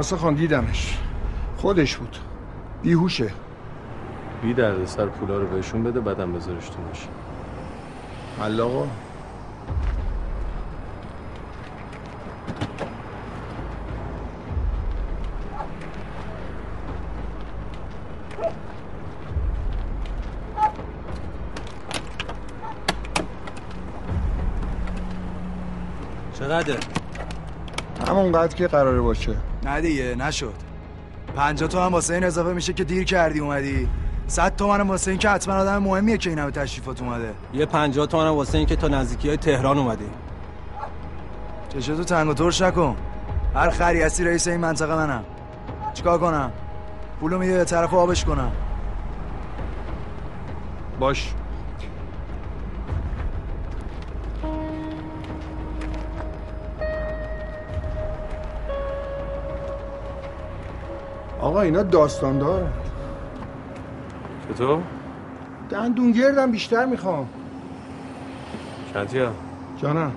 پارسا خان دیدمش. خودش بود. بیهوشه. بی درد سر پولا رو بهشون بده بعدم بذارش تو ماشین حل آقا چقدر؟ همون قدر که قراره باشه. نه دیگه نشد. پنجاه تو هم واسه این اضافه میشه که دیر کردی اومدی. صد تومن واسه این که حتما آدم مهمیه که این همه تشریفات اومده. یه پنجاه تومن واسه این که تا نزدیکی های تهران اومدی. چشتو تنگ و ترش نکن. هر خری هستی رئیس این منطقه منم. چیکار کنم؟ پولو میده به طرف آبش کنم. باش. آقا اینا داستان داره چطور؟ دندون گردم بیشتر می‌خوام. شنتیا جانم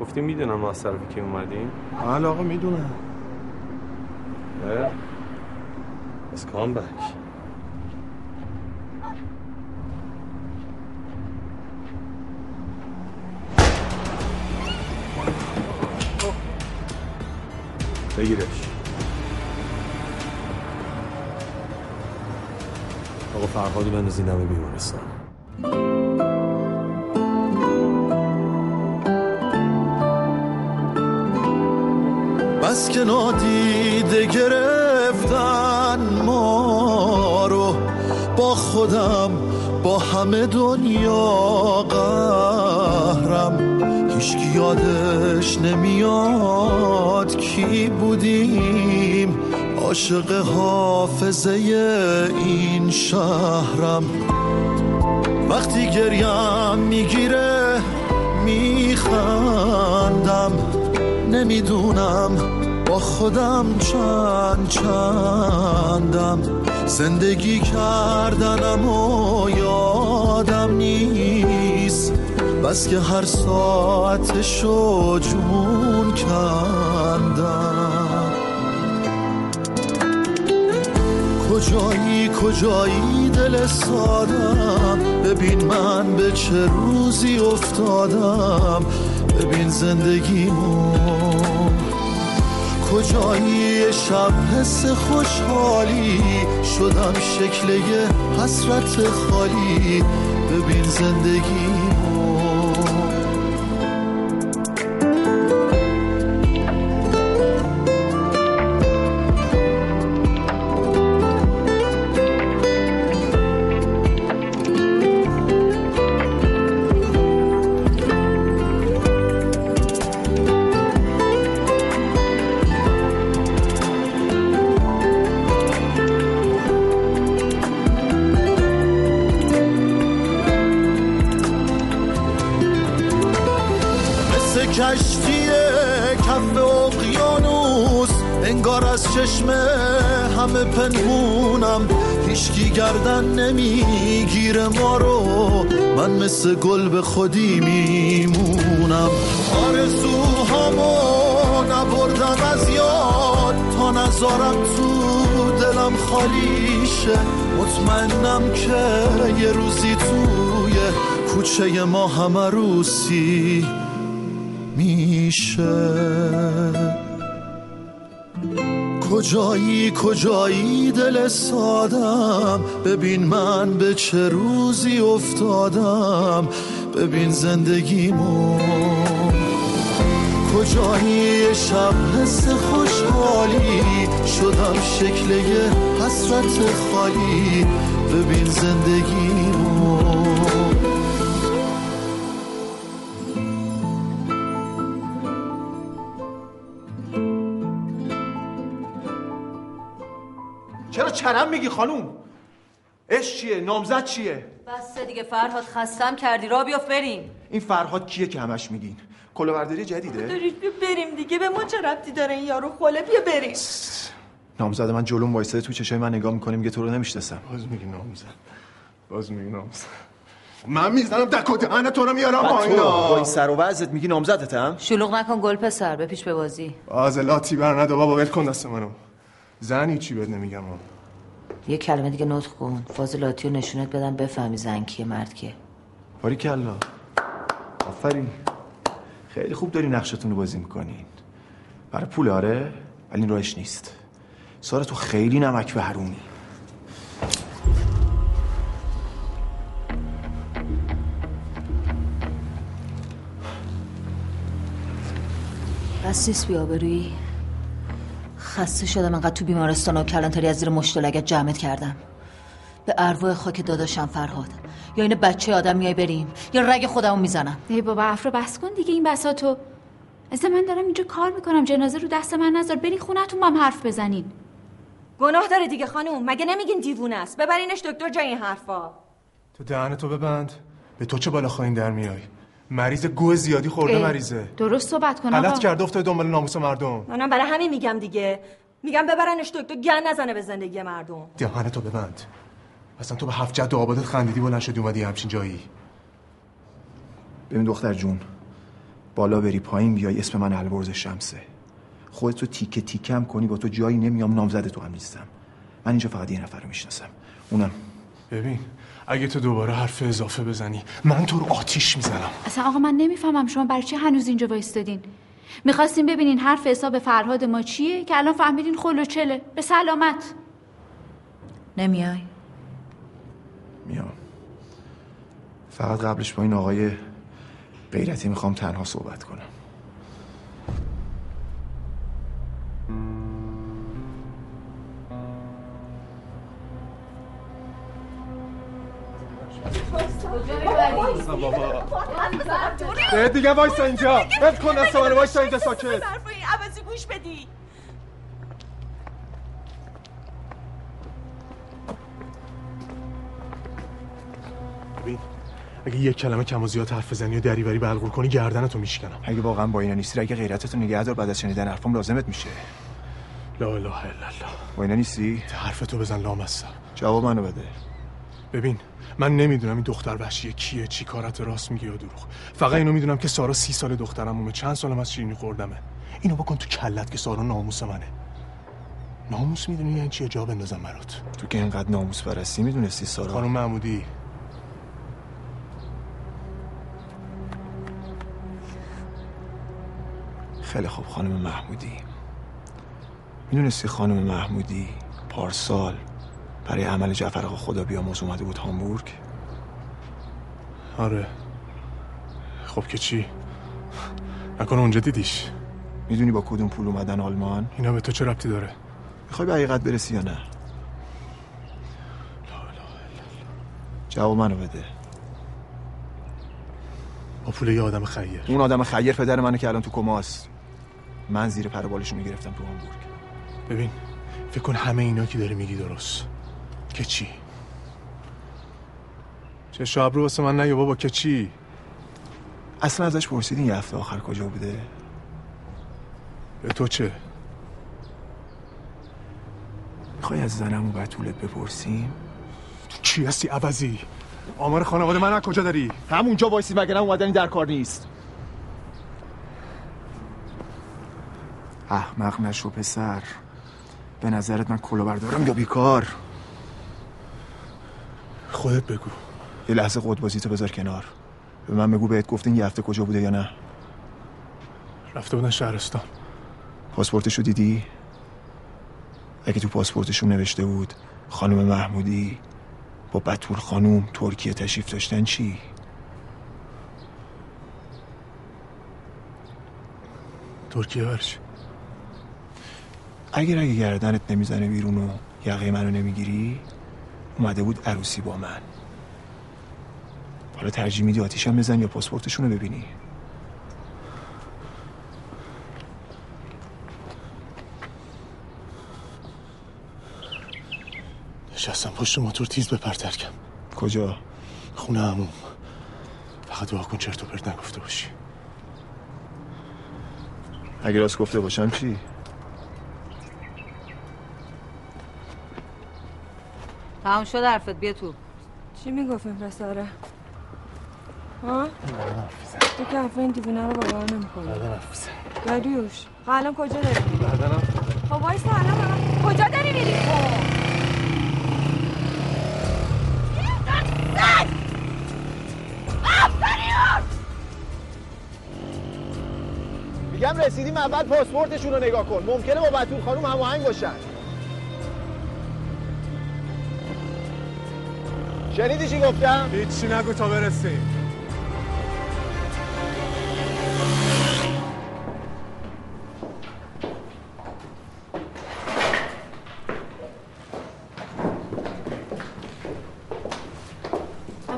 گفتی می‌دونم ما از طرفی که اومدیم حال آقا می‌دونم؟ از کام بک. بگیرش. فرهادو بندازین دم بیمارستان. بس که نادیده گرفتن ما رو با خودم با همه دنیا قهرم. هیچکی یادش نمیاد کی بودیم. عاشق حافظه این شهرم. وقتی گریم می‌گیره میخندم. نمی‌دونم با خودم چند چندم. زندگی کردنم و یادم نیست. بس که هر ساعتشو جون کندم کجایی کجایی دل سادم ببین من به چه روزی افتادم؟ ببین زندگیمو. کجایی شب حس خوشحالی؟ شدم شکل حسرت خالی. ببین زندگیمو. ما رو من مثل گل به خودی میمونم. آرزوهامو نبردم از یاد تا نذارم تو دلم خالی شه مطمئنم که یه روزی توی کوچه ما همه روسی میشه. کجایی کجایی دل سادم؟ ببین من به چه روزی افتادم؟ ببین زندگیمو. کجایی شب حس خوشحالی؟ شدم شکل حسرت خالی. ببین زندگیمو. چرم میگی خانوم؟ اش چیه؟ نامزد چیه؟ بس دیگه فرهاد خستم کردی. را بیافت بریم. این فرهاد کیه که همش میگین؟ کلاهبرداری جدیده؟ دارید بیا بریم دیگه. به ما چه ربطی داره این یارو؟ خله بیا بریم. نامزد من جلوم وایساده. تو چشای من نگاه می‌کنه میگه تو رو نمی‌شناسم. باز میگی نامزد. باز میگی نامزد. من می‌زنم دک و دهن تو رو میارم با پایینا این سر و وضعت میگی نامزدتم شلوغ نکن گل پسر بپیش به بازی. آزلاتی بر نده بابا ول کن دست منو. زنی چی بهت نمیگم؟ آم. یه کلمه دیگه نطق کن. فاضلاتی رو نشونت بدم بفهمی زن کیه مرد کیه. باری کلا. آفرین. خیلی خوب داری نقشتون رو بازی می‌کنین. برای پول آره؟ ولی این راهش نیست. سارا تو خیلی نمک به حرومی. بس نیست بیا بروی خسته شدم انقدر تو بیمارستان و کلانتری از زیر مشت لگت جمعت کردم. به ارواح خاک داداشم فرهاد. یا این بچه آدم میای بریم. یا رگ خودمو می‌زنم. ای بابا افرو بس کن دیگه این بساتو. اصلا من دارم اینجا کار می‌کنم. جنازه رو دست من نذار. برین خونتون با هم حرف بزنین. گناه داره دیگه خانوم. مگه نمیگین دیوونه است؟ ببرینش دکتر جای این حرفا. تو دهن تو ببند. به تو چه بالا خواهین در میای؟ مریض گوه زیادی خورده مریضه. درست صحبت کن غلط کرده افتاده دنبال ناموس مردم. منم برای همین میگم دیگه. میگم ببرنش دکتر گن نزنه به زندگی مردم. دهن تو ببند. اصلا تو به هفت جد و آبادت خندیدی بلند شدی اومدی همچین جایی. ببین دختر جون بالا بری پایین بیای اسم من البرز شمسه. خودتو تیکه تیکم کنی با تو جایی نمیام نامزد تو هم نیستم. من اینجا فقط یه نفر رو می‌شناسم. اونم. ببین اگه تو دوباره حرف اضافه بزنی من تو رو آتیش می‌زنم. اصلا آقا من نمی‌فهمم شما برای چه هنوز اینجا وایستادین. می‌خواستین ببینین حرف حساب فرهاد ما چیه که الان فهمیدین خل و چله. به سلامت. نمیای؟ میام. فقط قبلش با این آقای غیرتی می‌خوام تنها صحبت کنم. بهت دیگه وایسا اینجا. ول کن دست منو وایسا اینجا ساکت. عوضی گوش بدی. ببین اگه یک کلمه کم و زیاد حرف بزنی و دریوری بلغور کنی گردنتو میشکنم. اگه واقعا با اینا نیستی اگه غیرتتو نگه دار بعد از شنیدن حرفم لازمت میشه. لا اله الا الله. با اینا نیستی؟ حرف تو بزن لامصب. جواب منو بده. ببین من نمی‌دونم این دختر وحشیه کیه چی کارت راست میگه یا دروغ. فقط اینو می‌دونم که سارا سی سال دخترمومه چند سالم از شیرینی خوردمه. اینو بکن تو کلت که سارا ناموس منه. ناموس می‌دونی یعنی چیه؟ جا بندازم برات. تو که اینقدر ناموس پرستی می‌دونستی سارا؟ خانم محمودی. خیلی خوب خانم محمودی. می‌دونستی خانم محمودی پارسال برای عمل جعفر آقا خدا بیامرز اومده بود هامبورگ؟ آره. خب که چی؟ نکنه اونجا دیدیش. می‌دونی با کدوم پول اومدن آلمان؟ اینا به تو چه ربطی داره؟ می‌خوای به حقیقت برسی یا نه؟ جواب منو بده. با پول یه آدم خیر. اون آدم خیر پدر منو که الان تو کماست من زیر پر بالشو می‌گرفتم تو هامبورگ. ببین فکر کن همه اینا که داری میگی درست. که چی؟ چه شب رو واسه من نگه بابا که چی؟ اصلا ازش پرسیدین یه هفته آخر کجا بوده؟ به تو چه؟ می‌خوای از زنم و بتولت بپرسیم؟ تو کی هستی عوضی؟ آمار خانواده من کجا داری؟ همونجا وایسی مگه نه اومدنی در کار نیست. احمق نشو پسر. به نظرت من کلو بردارم یا بیکار؟ خودت بگو. یه لحظه قدبازی تو بذار کنار. به من بگو بهت گفتین یه هفته کجا بوده یا نه. رفته بودن شهرستان. پاسپورتشو دیدی؟ اگه تو پاسپورتشون نوشته بود خانم محمودی با بطور خانوم ترکیه تشریف داشتن چی؟ ترکیه برش. اگر اگه گردنت نمی‌زنه بیرون و یقه منو نمی‌گیری اومده بود عروسی با من. حالا ترجیح میدی آتیشم بزن یا پاسپورتشون رو ببینی؟ نشستم پشت موتور تیز بپر ترکم کجا؟ خونه هموم فقط دعا کن چرت و پرت نگفته باشی. اگه راست گفته باشم چی؟ تمام شد حرفت بیا تو. چی می‌گفت این پسره ها؟ تو که حرف این دیوونه رو باور نمی‌کنی. بعدا حرف بزن داریوش خب الان کجا داری؟ بعدا حرف بزن. خب وایسا الان کجا داری میری؟ خب. میگم رسیدیم اول پاسپورتشون رو نگاه کن. ممکنه با بطول خانم هماهنگ باشن. شنیدی چی گفتم؟ هیچی نگو تا برسیم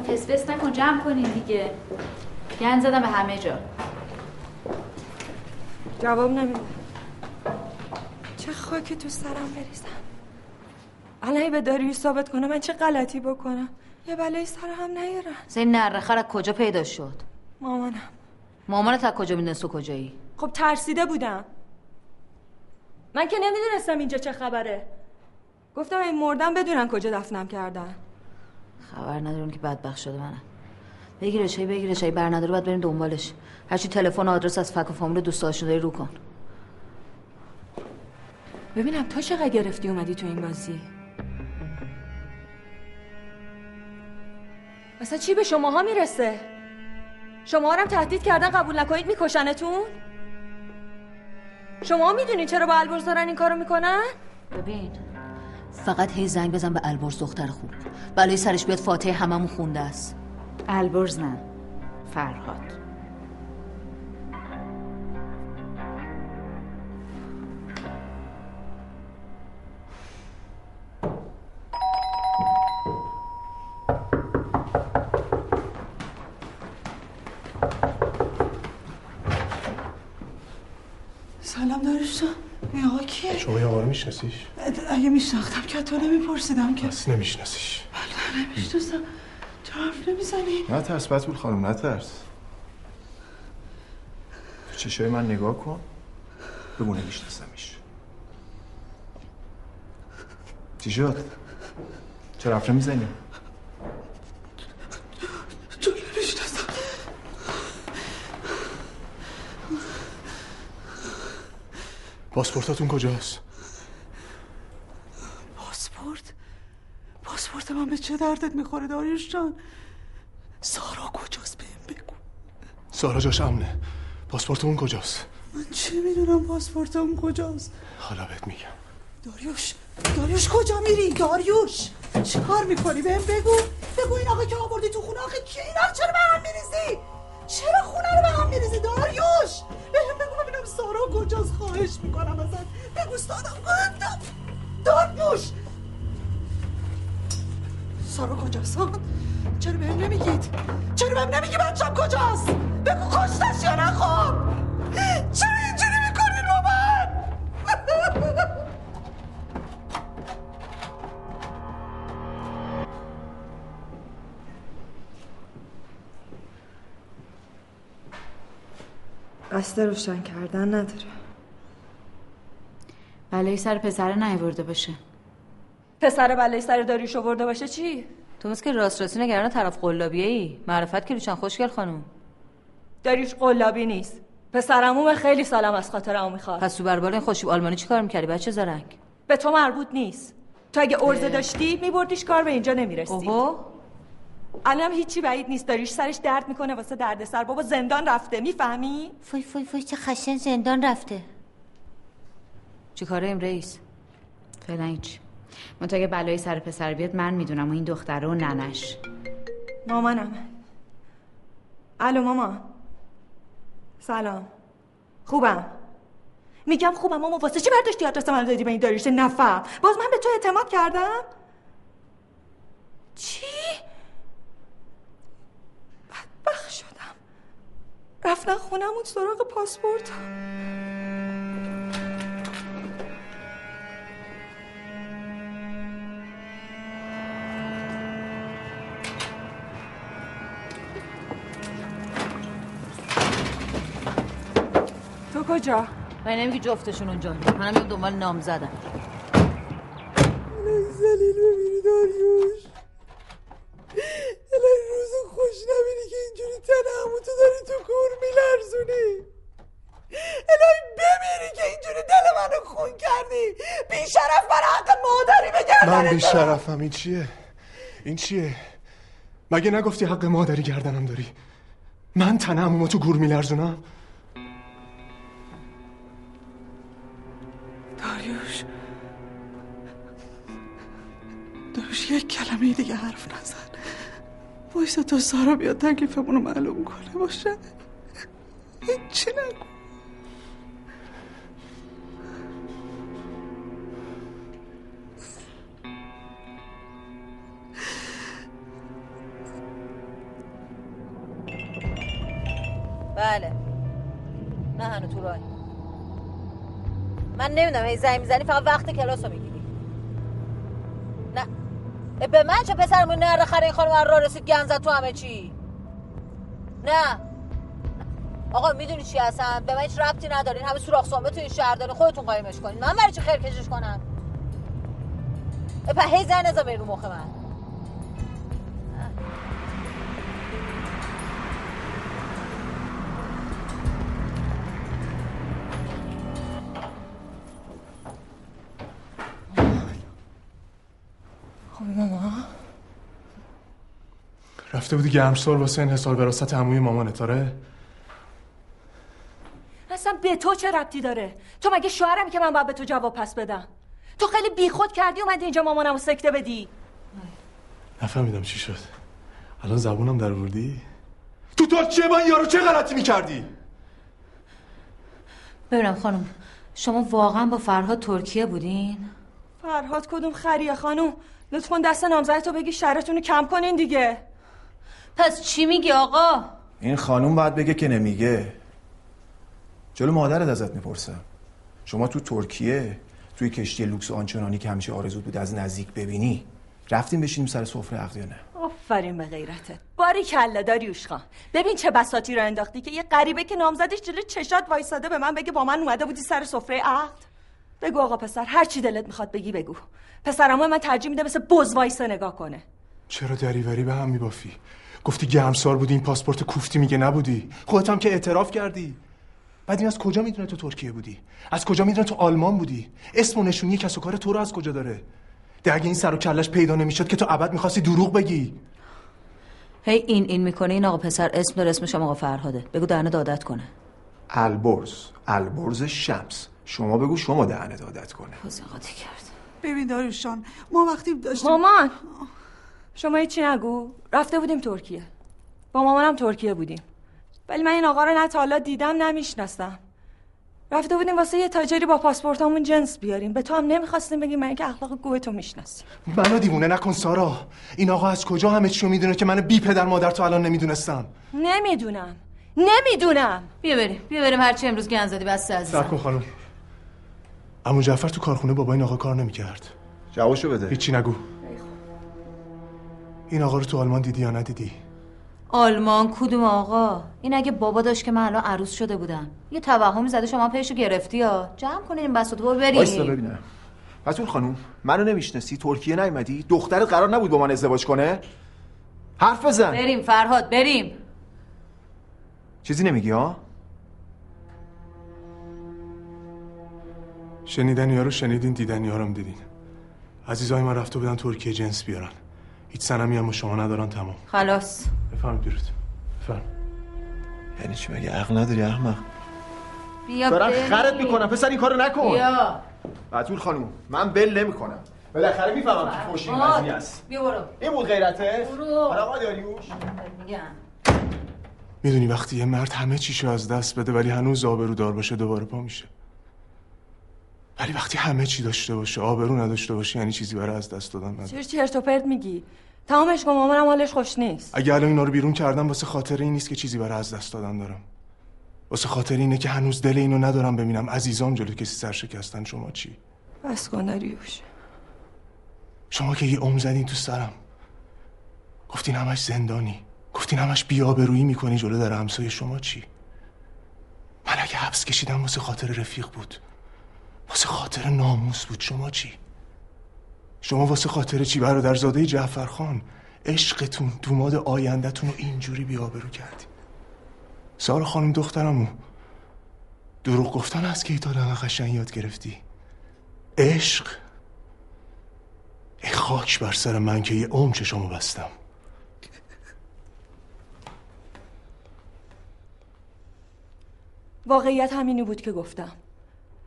فسفس نکن جمع کنین دیگه. گن زدم به همه جا. جواب نمیده. چه خاکی تو سرم بریزم. الان اگه به داریوش ثابت کنه من چه غلطی بکنم؟ یه بلایی سر هم نیارن. این نرخر از کجا پیدا شد؟ مامانم. مامانت از کجا می‌دونست تو کجایی؟ خب ترسیده بودم. من که نمی‌دونستم اینجا چه خبره. گفتم این مردم بدونن کجا دفنم کردن. خبر ندارم که بدبخت شده منم. بگیرش هی بگیرش هی بر نداره باید بریم دنبالش. هرچی تلفن و آدرس از فک و فامیل دوست داری رو کن. ببینم تو چقدر گرفتی اومدی تو این بازی؟ اصلا چی به شماها می‌رسه؟ شما هم تهدید کردن قبول نکنید میکشنتون؟ شما می‌دونین چرا با البرز دارن این کارو می‌کنن؟ ببین فقط هی زنگ بزن به البرز دختر خوب. بلای سرش بیاد فاتحه هممون خونده است. البرز نه فرهاد. این آقا کیه؟ شما یه آقا رو میشناسیش؟ اگه میشناختم که تو نمیپرسیدم که پس نمیشناسیش بله نمی‌شناسم چرا حرف نمی‌زنی؟ نترس بطول خانم نترس تو چشای من نگاه کن بگو نمیشناسمش چی شد؟ چرا حرف نمی‌زنی؟ تو نمی‌شناسم پاسپورتاتون کجاست؟ پاسپورت؟ پاسپورت من به چه دردت می‌خوره داریوش جان؟ سارا کجاست بهم بگو. سارا جاش امنه. پاسپورتمون کجاست؟ من چه می‌دونم پاسپورتم کجاست؟ حالا بهت میگم. داریوش داریوش کجا میری؟ داریوش چی کار می‌کنی؟ بهم بگو. بگو این آقا که آوردی تو خونه. آخه کی؟ اینا چرا به هم میریزی؟ چرا خونه رو به هم میریزی؟ داریوش! ببینم سارا کجاست؟ خواهش می‌کنم ازت. بگو سارا. کجاست داریوش سارا کجاست؟ چرا بهم نمیگید؟ چرا بهم نمیگی بچم کجاست؟ بگو کشتش یا خب؟ چرا اینجوری قصد روشن کردن نداره. بلای سر پسر نیورده باشه. پسر بلای سر داریوش آورده باشه چی؟ تو مثل که راست راستی نگران طرف قلابیه ای معرفت که روشن خوشگل خانوم. داریوش قلابی نیست. پسرموم خیلی سالم از خاطر اون می‌خواد پس تو بربال این خوشیب آلمانی چی کار می‌کردی بچه زرنگ؟ به تو مربوط نیست. تو اگه ارزه داشتی میبردیش کار به اینجا نمی‌رسی. اوهو. الان هیچی بعید نیست. داریوش سرش درد می‌کنه واسه دردسر. بابا زندان رفته می‌فهمی؟ فای فای فای چه خشن زندان رفته. چی کاره ایم رئیس؟ فعلا هیچ. منتها اگه بلای سر پسر بیاد من می‌دونم و این دختره و ننش. مامانم. الو ماما. سلام. خوبم؟ میگم خوبم ماما. واسه چی برداشتی آدرس من دادی به این داریوش نفهم. باز من به تو اعتماد کردم؟ چی؟ بدبخت شدم. رفتن خونمون سراغ پاسپورت. تو کجا؟ من نمیگی جفتشون اونجا منم دنبال نام زدم زلیل ببینی داریوش الهی روز خوش نبینی که اینجوری تنمو تو داری تو کور میلرزونی الهی بمیری که اینجوری دل منو خون کردی بی شرف برای حق مادری بگردن من بی شرفم این چیه؟ این چیه؟ مگه نگفتی حق مادری گردنم داری؟ من تنه تو گور میلرزونم؟ داریوش. داریوش یک کلمه دیگه حرف نزن. وایسا تا سارا بیاد تکلیفمون رو معلوم کنه باشه؟ هیچی نگو. من نمی‌دونم هی زنگ می‌زنی فقط وقت کلاس رو می‌گیری. نه. به من چه پسرمون نرده خره این خانم را رسید گن تو همه چی. نه. آقا می‌دونی چی هستن به من هیچ ربطی ندارین همه سوراخ سومه تو این شهر داره. خودتون قایمش کنین من برای چی خیر کشش کنم؟ اه، په هی زن نزا رو مخ من. رفته بودی گرمسار واسه این حساب وراثت عموی مامانت آره؟ اصلا به تو چه ربطی داره؟ تو مگه شوهرم که من باید به تو جواب پس بدم؟ تو خیلی بیخود کردی اومدی اینجا مامانم رو سکته بدی. نفهمیدم چی شد. الان زبونم در وردی؟ تو تا چه با این یارو چه غلطی می‌کردی؟ ببینم خانم شما واقعا با فرهاد ترکیه بودین؟ فرهاد کدوم خریه خانوم لطفا دست نامزدتو بگی شرتون رو کم کنین دیگه. پس چی میگی آقا؟ این خانوم باید بگه که نمیگه. جلو مادرت ازت می‌پرسم. شما تو ترکیه توی کشتی لوکس آنچنانی که همیشه آرزو بود از نزدیک ببینی رفتیم بشینیم سر سفره عقد یا نه؟ آفرین به غیرتت. باری کلا داریوش خان. ببین چه بساتی رو انداختی که یه غریبه که نامزدش جلو چشات وایساده به من بگه با من اومده بودی سر سفره عقد. بگو آقا پسر هر چی دلت می‌خواد بگی بگو. پسرمو من ترجیح میده مثل بز وایسه نگاه کنه. چرا دریوری به هم میبافی؟ گفتی گرمسار بودی این پاسپورت کوفتی میگه نبودی. خودت هم که اعتراف کردی. بعد این از کجا می‌دونه تو ترکیه بودی؟ از کجا می‌دونه تو آلمان بودی؟ اسم و نشونی کس و کار تو رو از کجا داره؟ ده اگه این سر و کلش پیدا نمی‌شد که تو ابد می‌خواستی دروغ بگی. هی این این می‌کنه این آقا پسر اسم داره اسمش آقا فرهاده. بگو دهنه دادت کنه. البرز. البرز شمس. شما بگو شما دهنه دادت کنه. قاطی کرد. ببین داریوشان ما وقتی داشتیم مامان. شما هیچی نگو. رفته بودیم ترکیه. با مامانم ترکیه بودیم. ولی من این آقا رو نه تا حالا دیدم نمی‌شناسم رفته بودیم واسه یه تاجری با پاسپورتامون جنس بیاریم. به تو هم نمی‌خواستیم بگیم من که اخلاق گوه تو می‌شناسی منو دیوونه نکن سارا. این آقا از کجا همه چیو می‌دونه که من بی پدر مادر تو الان نمی‌دونستم؟ نمی‌دونم. نمی‌دونم. بیا بریم. بیا بریم. هرچی امروز گن زدی بسته عزیزم. کن خانم. عمو جعفر تو کارخونه بابا این آقا کار نمی‌کرد. جوابشو بده. هیچی نگو. این آقا رو تو آلمان دیدی یا ندیدی؟ آلمان؟ کدوم آقا؟ این اگه بابا داشت که من الان عروس شده بودم. یه توهمی زده شما پیشو گرفتی یا جمع کنین این بساطو بریم. وایسا ببینم. بتول خانوم منو نمی‌شناسی ترکیه نیومدی دخترت قرار نبود با من ازدواج کنه؟ حرف بزن. بریم فرهاد بریم. چیزی نمیگی ها؟ شنیدنی ها رو شنیدین دیدنی ها رو هم دیدین. عزیزای من رفته بودن ترکیه جنس بیارن. هیچ سنمی هم شما ندارن تمام. خلاص. بفرم بیرود بفرم یعنی چی مگه عقل نداری احمق؟ بیا دارم. خرت می‌کنم پسر این کارو نکن. بیا. بتول خانوم من بل نمی‌کنم. بالاخره می‌فهمم که پشت این. قضیه است. بیا برو. این بود غیرته؟ برو. آره آقا داریوش. میگم. می‌دونی وقتی یه مرد همه چیشو از دست بده ولی هنوز آبرودار باشه دوباره پا میشه. ولی وقتی همه چی داشته باشه آبرو نداشته باشه یعنی چیزی برای از دست دادن نداره. چرا چرت و پرت میگی؟ تمامش کن مامانم حالش خوش نیست. اگه الان اینا رو بیرون کردم واسه خاطر این نیست که چیزی برای از دست دادن دارم. واسه خاطر اینه که هنوز دل اینو ندارم ببینم. عزیزام جلو کسی سرشکستن شما چی؟ بس کن داریوش شما که یه عمر زدین تو سرم. گفتین همش زندانی. گفتین همش بیابرویی می‌کنی جلو در همسایه شما چی؟ من اگه حبس کشیدم واسه خاطر رفیق بود. واسه خاطر ناموس بود. شما چی؟ شما واسه خاطر چی برادرزاده جعفر خان عشقتون دوماد آیندهتون رو اینجوری بیابرو کردی؟ سارا خانم دخترمو. دروغ گفتن از تا دقیقه قشنگ یاد گرفتی. عشق. ای خاک بر سر من که یه عمر چشامو بستم. واقعیت همینی بود که گفتم.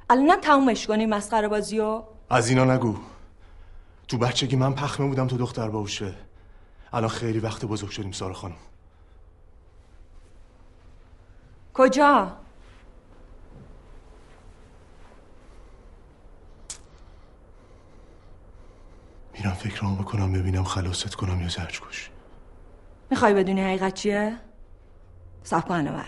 الانم تمومش کنی مسخره بازی و از اینا نگو. تو بچگی من پخمه بودم تو دختر باوشه. الان خیلی وقت بزرگ شدیم سارا خانم. کجا؟ میرم فکرامو بکنم ببینم خلاصت کنم یا زرج کش می‌خوای بدونی حقیقت چیه؟ صف کن الان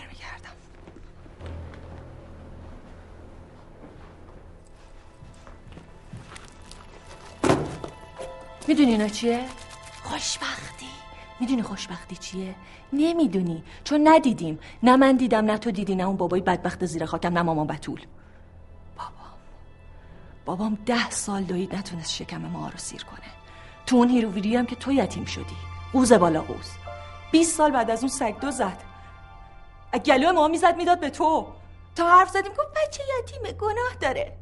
می‌دونی اینا چیه؟ خوشبختی. می‌دونی خوشبختی چیه؟ نمی‌دونی. چون ندیدیم. نه من دیدم نه تو دیدی نه اون بابای بدبخت زیر خاکم نه مامان بتول. بابام. بابام ده سال دوید نتونست شکم ما رو سیر کنه. تو اون هیروویری هم که تو یتیم شدی. قوز بالا قوز 20 سال بعد از اون سگ دو زد. گلو ما می‌زد می‌داد به تو. تا حرف زدیم گفت بچه یتیمه گناه داره.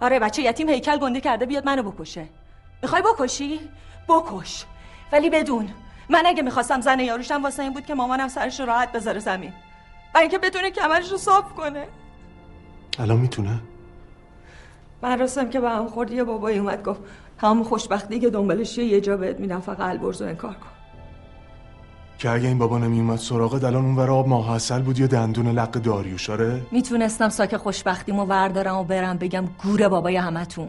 آره بچه یتیم هیکل گنده کرده بیاد منو بکشه. می‌خوای بکشی؟ بکش. ولی بدون. من اگه می‌خواستم زن یاروشم واسه این بود که مامانم سرش رو راحت بذاره زمین. برای اینکه بتونه کمرش رو صاف کنه. الان می‌تونه؟ مراسم که به هم خورد یه بابایی اومد گفت تمام خوشبختی که دنبالش یه جا بهت میدم فقط البرز انکار کن. که اگه این بابا نمیومد سراغت الان اون ور آب ماه اصل بود یا دندون لق داریوش آره؟ می‌تونستم ساک خوشبختیمو وردارم و برم بگم گوره بابای همتون.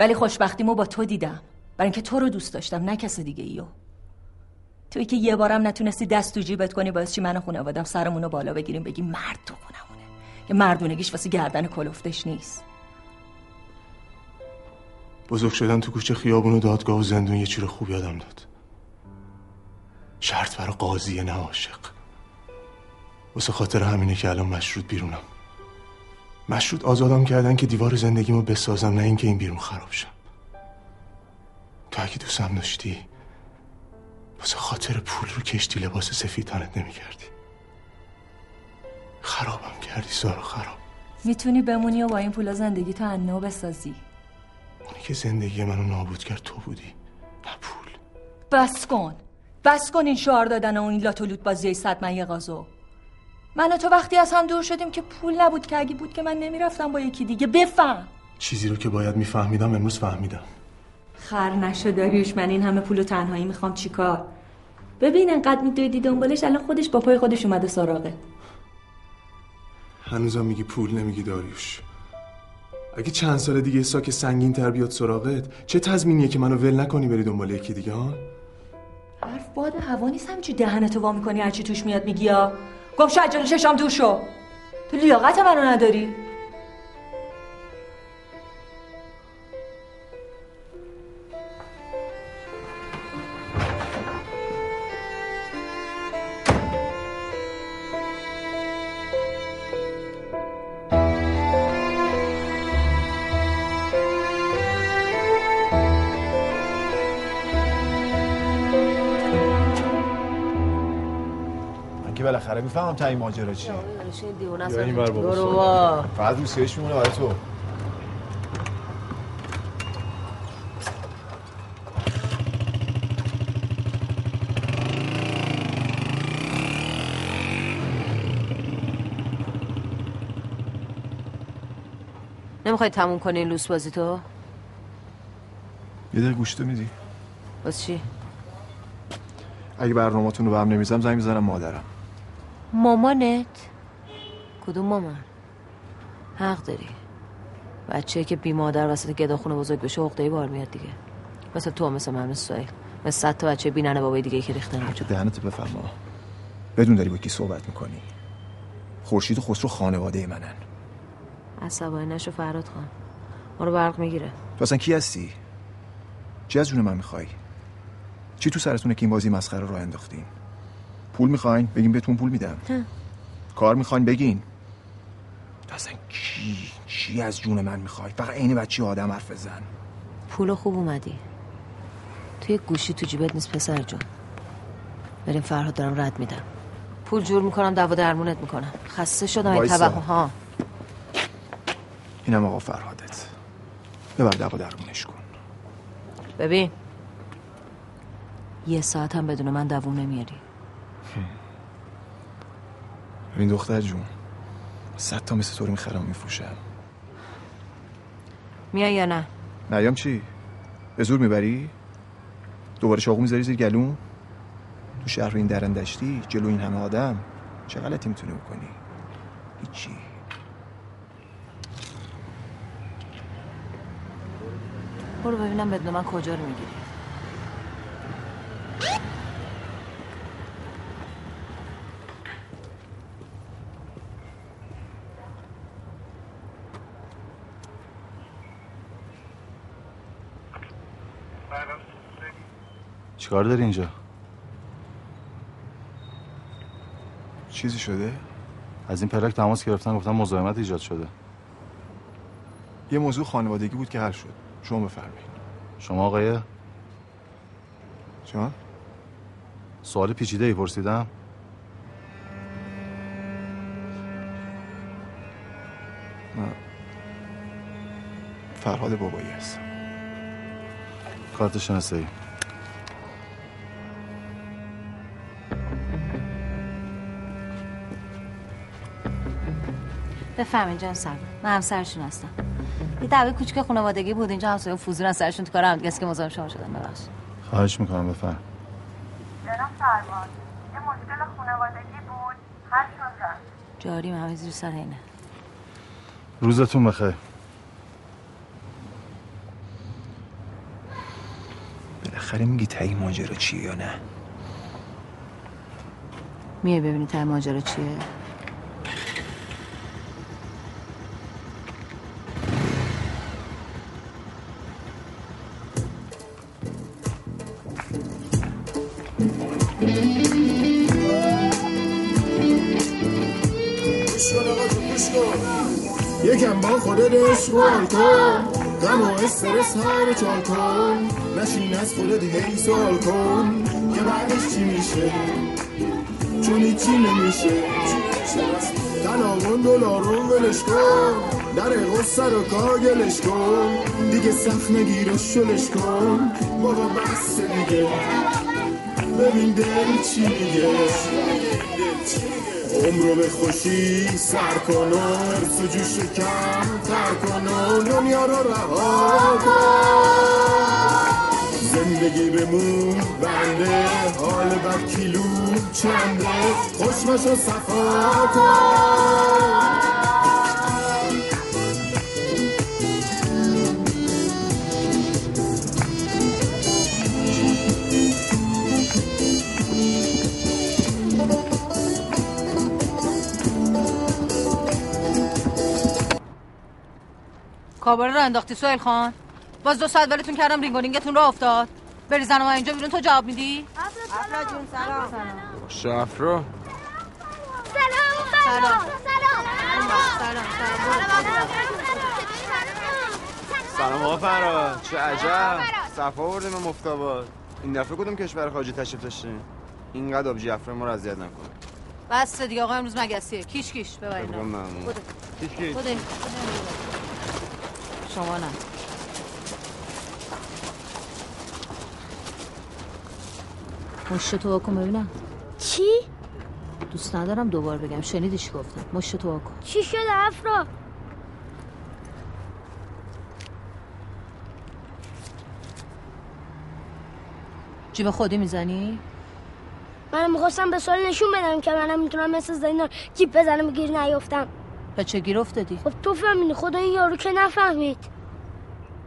ولی خوشبختیمو با تو دیدم. برای اینکه تو رو دوست داشتم نه کس دیگه ایو. توی که یه بارم نتونستی دست تو جیبت کنی باعث چی من و خانوادم سرمون رو بالا بگیریم بگی مرد تو خونمونه. که مردونگیش واسه گردن کلفتش نیست. بزرگ شدن تو کوچه خیابون و دادگاه و زندون یه چیز خوب یادم داد. شرط برای قاضی نه عاشق. واسه خاطر همینه که الان مشروط بیرونم. مشروط آزادم کردن که دیوار زندگیمو بسازم نه اینکه این بیرون خراب شم. تو اگه دوستم داشتی واسه خاطر پول رو کشتی لباس سفید تنت نمی‌کردی. خرابم کردی سارا خراب. می‌تونی بمونی و با این پولا زندگی تو انو بسازی. اونی که زندگی منو نابود کرد تو بودی بس کن. بس کن این شعار دادن و این لاتولوت بازی صد من یه غازو من و تو وقتی از هم دور شدیم که پول نبود که اگه بود که من نمی‌رفتم با یکی دیگه. بفهم. چیزی رو که باید میفهمیدم امروز فهمیدم. خر نشو داریوش من این همه پول و تنهایی می‌خوام. چیکار ببین انقدر میدویدی دنبالش الان خودش با پای خودش اومده سراغه. هنوزم میگی پول نمیگی داریوش. اگه چند سال دیگه ساک سنگین تر بیاد سراغت چه تضمینیه که منو ول نکنی بری دنبال یکی دیگه ها؟ حرف باد هوا نیست همینجور دهنتو وا می‌کنی هرچی توش میاد میگی یا شو از ششام دور شو. تو لیاقت منو نداری؟ بالاخره می‌فهمم تا این ماجرا چیه. دیوونه این بر بابا فقط روسیهش میمونه برای تو. نمی‌خوای تموم کنی این لوس بازی تو؟ یه دقیقه گوشتو میدی. باز چی؟ اگه برنامه‌تون رو به هم نمیزم زنگ می‌زنم مادرم. مامانت؟ کدوم مامان؟ حق داری. بچه که بی مادر وسط گداخونه بزرگ بشه عقده بار میاد دیگه. مثل تو مثل من مثل سایل مثل صد تا بچه بی ننه بابای دیگه که ریختن. چه دهنتو بفرما بدون داری با کی صحبت می‌کنی. خورشید و خسرو خانواده منن. عصبانی نشو فراد خان. ما رو برق می‌گیره. تو اصلا کی هستی؟ چی از جون من می‌خوای؟ چی تو سرتونه که این بازی مسخره رو انداختین پول می‌خواین؟ بگین بهتون پول میدم. کار می‌خواین؟ بگین. تو اصلا کی چی از جون من می‌خوای؟ فقط عین بچه آدم حرف بزن. پول خوب اومدی. توی گوشی تو جیبت نیست پسر جون. بریم فرهاد دارم رد میدم. پول جور می‌کنم دوا درمونت می‌کنم. خسته شدم این. توهم ها. اینم آقا فرهادت. ببر دوا درمونش کن. ببین. یه ساعت هم بدون من دووم نمیاری. ببین دختر جون صد تا مثل تو رو می‌خرم میفروشم میای یا نه نیام چی؟ به زور می‌بری؟ دوباره چاقو می‌ذاری زیر گلون؟ تو شهر این درندشتی جلو این همه آدم چه غلطی می‌تونی بکنی؟ هیچی برو ببینم بدون من کجا رو می‌گیری چیکار داری اینجا؟ چیزی شده؟ از این پلک تماس گرفتن گفتن مزاحمت ایجاد شده. یه موضوع خانوادگی بود که حل شد. شما بفرمایید. شما آقایه جان؟ سوال پیچیده ای پرسیدم. نه فرهاد بابایی هست کارت شناسایی. بفهمین جان سلام من همسرشون هستم. یه دعوه کوچیک خانوادگی بود. اینجا همسایه فوزورن سرشون تو کار هم که مزاحم شما شدم ببخشید. خواهش می‌کنم بفرم جناب سرباز یه مشکل خانوادگی بود. حل شد. جاری همه زیر سر اینه. روزتون بخیر. بالاخره میگی تایی ماجرا چیه یا نه؟ میای ببینی ته ماجرا چیه؟ اشغال کن غم و استرس ها رو چال کن نشین از خودت هی سوال کن که بعدش چی میشه چون هیچی نمیشه تناون دلار رو ولش کن در غصه رو کاگلش کن دیگه سخت نگیر و شلش کن بابا بس دیگه ببین دل چی میگه؟ عمر رو به خوشی سر کن و ارس و جوش کم تر کن و دنیا رو رها زندگی بنده حال بد کیلو چنده خوشمش و صفا کن. کاباره رو انداختی سویل خان؟ باز دو ساعت ولتون کردم رینگونینگتون رو افتاد. بری زن اینجا بیرون تو جواب میدی؟ افرا جون سلام. شفرا سلام سلام. آقا فراد چه عجب. صفا آوردیم به مفتاباد. این دفعه کدوم کشور خارجی تشریف داشتین؟ اینقدر آبجی افره ما رو اذیت نکن بس دیگه آقا امروز مگسیه. کیش کیش. ببرین. کیش کیش. شما نه مشت تو واکن ببینم چی؟ دوست ندارم دوبار بگم شنیدی چی گفتم مشت تو واکن چی شده افرا؟ جیب خودی می‌زنی؟ من می‌خواستم به سوال نشون بدم که منم می‌تونم مثل زینا جیب بزنم و گیر نیفتم به چه گیر افتادی؟ خب تو فهمیدی خدا این یارو که نفهمید.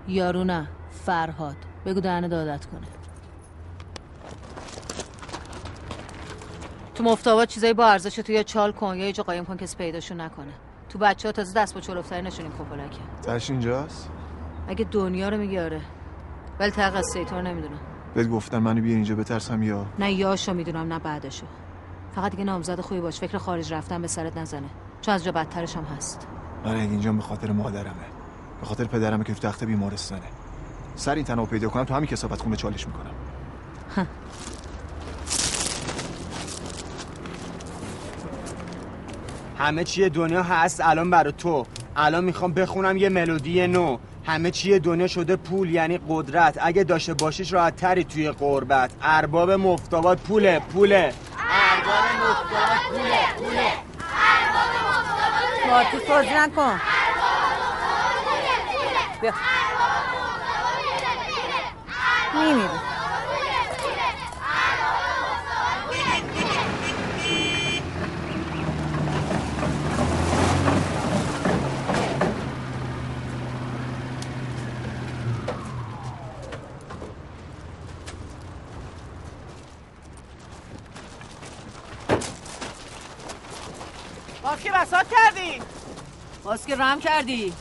یارو نه فرهاد. بگو دهنه دادت کنه. تو مفتابات چیزایی با ارزش تو یا چال کن یا یه جا قایم کن کسی پیداشون نکنه. تو بچه ها تازه دست با چلوفتری نشونیم کپولکه تش اینجاست؟ اگه دنیا رو میگی آره. ولی قصه تو رو نمی‌دونم. بهت گفتن منو بیار اینجا بترسم یا؟ نه یاشو می‌دونم نه بعدشو. فقط دیگه نامزد خوبی باش. فکر خارج رفتن به سرت نزنه. چون از جا بدترش هم هست. اگه اینجا به خاطر مادرمه. به خاطر پدرمه که تو تخت بیمارستانه. سر این تنها پیدا کنم تو همین کسافت خونه چالش می‌کنم. همه چیه دنیا هست الان برای تو. الان می‌خوام بخونم یه ملودی نو. همه چیه دنیا شده پول یعنی قدرت. اگه داشته باشیش راحت تری توی قربت ارباب مفتابات پوله پوله. ارباب مفتابات پوله پوله. مارتوس بازی نکن. بیا. میمیره باز که بسات کردی که رم کردی.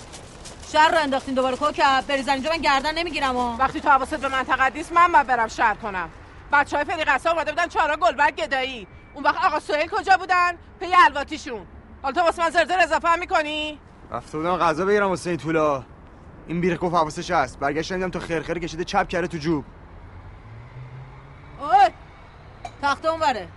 شهر رو انداختین دوباره کوکب بریزن اینجا من گردن نمی‌گیرم و وقتی تو حواست به منطقه نیست من باید برم شهر کنم. بچه های فری قصه اومده بودن چهارا گلبرگ گدایی. اون وقت آقا سهیل کجا بودن؟ پی الواتیشون. حالا تو واسه من زرزر اضافه هم می‌کنی؟ رفته بودم غذا بگیرم واسه این طولا. این بیره گفت حواسش هست. برگشتم دیدم تو خرخره کشیده چپ کرده تو جوب. اوی تخته اون بره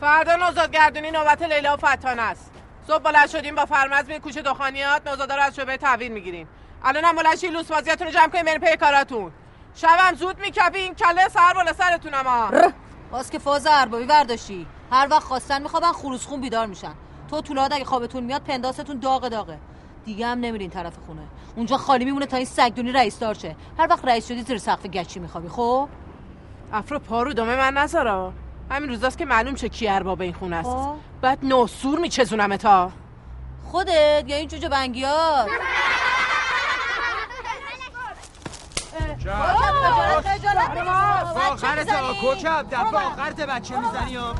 فردا نوزادگردونی نوبت لیلا و فتانه است. صبح بلند شدیم با فرمز به کوچه دخانیات نوزادا رو از شعبه تحویل می‌گیریم. الان هم بلند لوس بازیاتون رو جمع کنیم بریم پی کاراتون. شبم زود میکپیم کله سر بالا سرتونم ها باز که فاز اربابی برداشتی. هر وقت خواستن میخوابن خروس خون بیدار میشن. تو طولاد اگه خوابتون میاد پنداستون داغ داغه. دیگه هم نمیرین طرف خونه. اونجا خالی میمونه تا این سگدونی رئیس دار شه. هر وقت رئیس شدی زیر سقف گچی میخوابی خب؟ افرو پارو دمه من نذارا همین روزاست که معلوم شه کی ارباب این خونه است خب. بعد ناسور میچزونم تا خودت یا این جوجه بنگیات آخرت ها کوکب دفعه آخرت بچه می‌زنی ها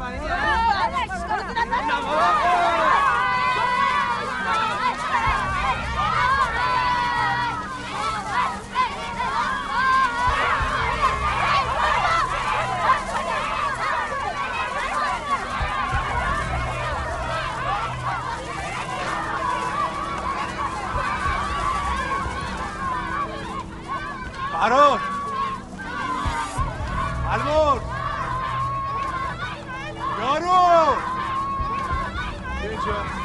فرار المور یارو اینجا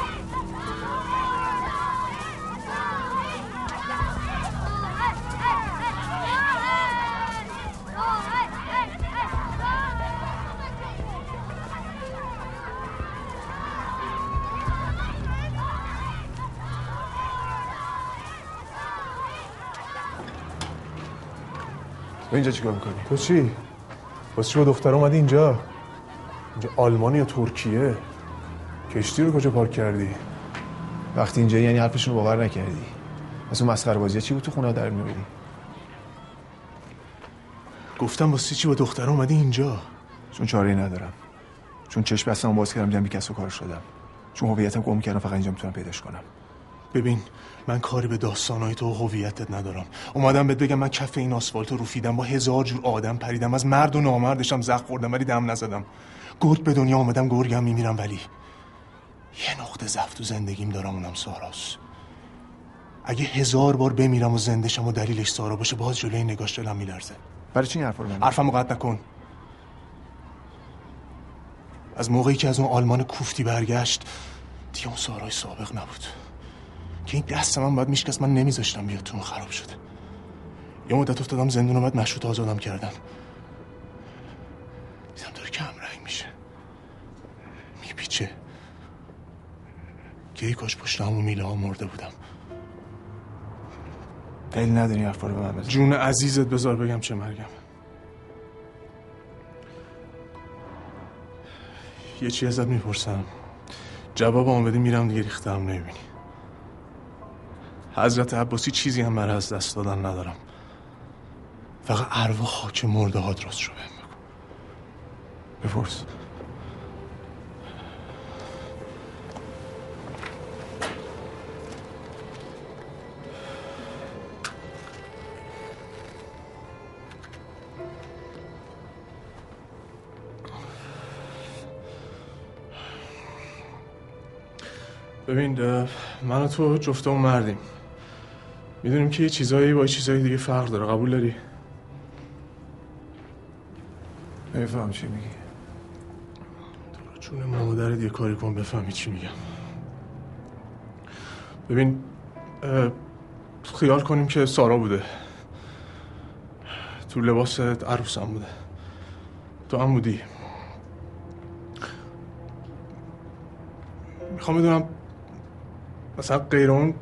تو اینجا چیکار می‌کنی؟ تو چی؟ واسه چی با دختر اومدی اینجا؟ اینجا آلمان یا ترکیه؟ کشتی رو کجا پارک کردی؟ وقتی اینجا یعنی حرفشون رو باور نکردی از اون مسخره بازی چی بود تو خونه در می‌بری گفتم واسه چی با دختر اومدی اینجا؟ چون چاره ندارم چون چشم بستم باز کردم دیدم بی کس و کار شدم چون هویتم گم کردم فقط اینجا می‌تونم پیداش کنم ببین من کاری به داستانهای تو و هویتت ندارم. اومدم بهت بگم من کف این آسفالت رو روفیدم با هزار جور آدم پریدم از مرد و نامردشم زخ خوردم ولی دم نزدم. گرگ به دنیا آمدم گرگم میمیرم ولی یه نقطه ضعف تو زندگیم دارم اونم ساراست. اگه هزار بار بمیرم و زندشم و دلیلش سارا باشه باز جلوی نگاش دلم میلرزه. برای چی این حرفا رو من حرفمو قطع نکن. از موقعی که از اون آلمان کوفتی برگشت دیگه اون سارای سابق نبود. که این دست من باید میشکست من نمیذاشتم بیاد تو خراب شده. یه مدت افتادم زندون اومد مشروط آزادم کردن. دیدم داره کم رنگ میشه. میپیچه. که کاش پشت همون میله ها مرده بودم. دلیل نداری حرفا رو به من بزن جون عزیزت بذار بگم چه مرگم. یه چی ازت می‌پرسم. جواب آن میرم دیگه ریخته هم نمی‌بینی. حضرت عباسی چیزی هم برای از دست دادن ندارم. فقط ارواح خاک مرده ها درست شو بهم بگو. بپرس. ببین من و تو جفتمون مردیم. می‌دونیم که یه چیزایی با چیزایی دیگه فرق داره. قبول داری؟ نمیفهم چی میگی. جون مادرت یه کاری کن بفهمی چی میگم. ببین خیال کنیم که سارا بوده. تو لباس عروسم بوده. تو هم بودی. می‌خوام بدونم مثلا غیر اون